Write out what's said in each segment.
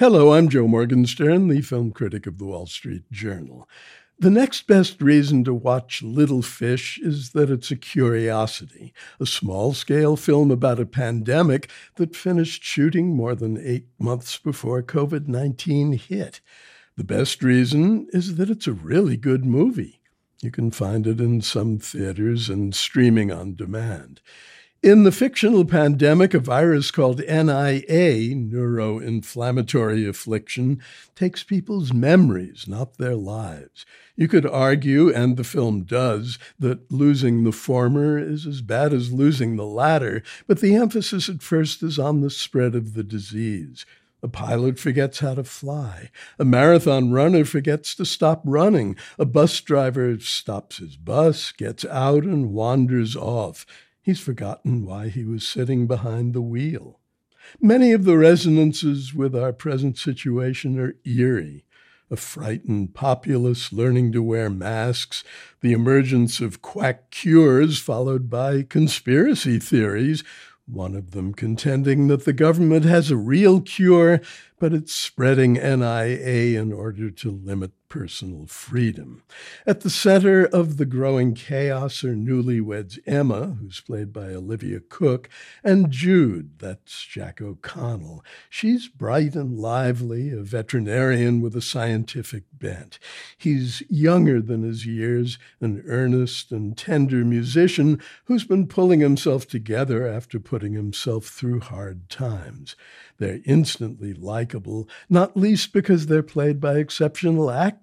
Hello, I'm Joe Morgenstern, the film critic of the Wall Street Journal. The next best reason to watch Little Fish is that it's a curiosity, a small scale film about a pandemic that finished shooting more than eight months before COVID 19 hit. The best reason is that it's a really good movie. You can find it in some theaters and streaming on demand. In the fictional pandemic, a virus called NIA, neuroinflammatory affliction, takes people's memories, not their lives. You could argue, and the film does, that losing the former is as bad as losing the latter, but the emphasis at first is on the spread of the disease. A pilot forgets how to fly. A marathon runner forgets to stop running. A bus driver stops his bus, gets out, and wanders off. He's forgotten why he was sitting behind the wheel. Many of the resonances with our present situation are eerie. A frightened populace learning to wear masks, the emergence of quack cures followed by conspiracy theories, one of them contending that the government has a real cure, but it's spreading NIA in order to limit personal freedom. At the center of the growing chaos are newlyweds Emma, who's played by Olivia Cooke, and Jude, that's Jack O'Connell. She's bright and lively, a veterinarian with a scientific bent. He's younger than his years, an earnest and tender musician who's been pulling himself together after putting himself through hard times. They're instantly likable, not least because they're played by exceptional actors.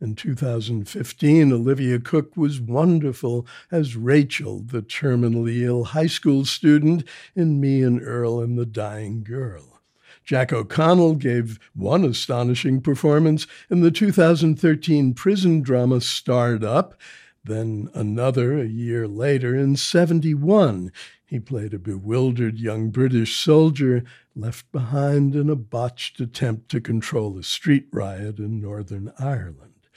In 2015, Olivia Cooke was wonderful as Rachel, the terminally ill high school student in Me and Earl and the Dying Girl. Jack O'Connell gave one astonishing performance in the 2013 prison drama Starred Up, then another a year later in 71 he played a bewildered young British soldier left behind in a botched attempt to control a street riot in Northern Ireland.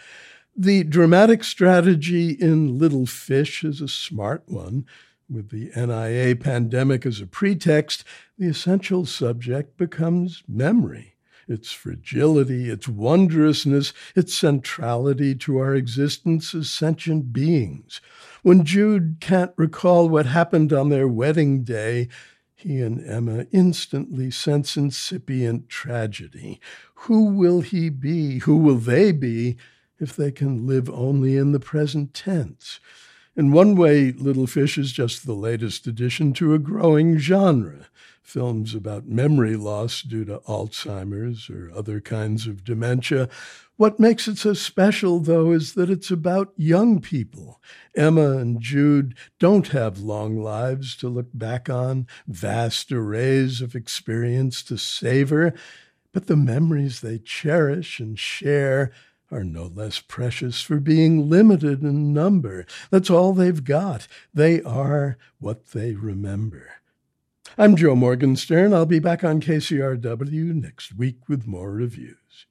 The dramatic strategy in Little Fish is a smart one. With the NIA pandemic as a pretext, the essential subject becomes memory its fragility, its wondrousness, its centrality to our existence as sentient beings. When Jude can't recall what happened on their wedding day, he and Emma instantly sense incipient tragedy. Who will he be? Who will they be if they can live only in the present tense? In one way, Little Fish is just the latest addition to a growing genre films about memory loss due to Alzheimer's or other kinds of dementia. What makes it so special, though, is that it's about young people. Emma and Jude don't have long lives to look back on, vast arrays of experience to savor, but the memories they cherish and share are no less precious for being limited in number. That's all they've got. They are what they remember. I'm Joe Morgenstern. I'll be back on KCRW next week with more reviews.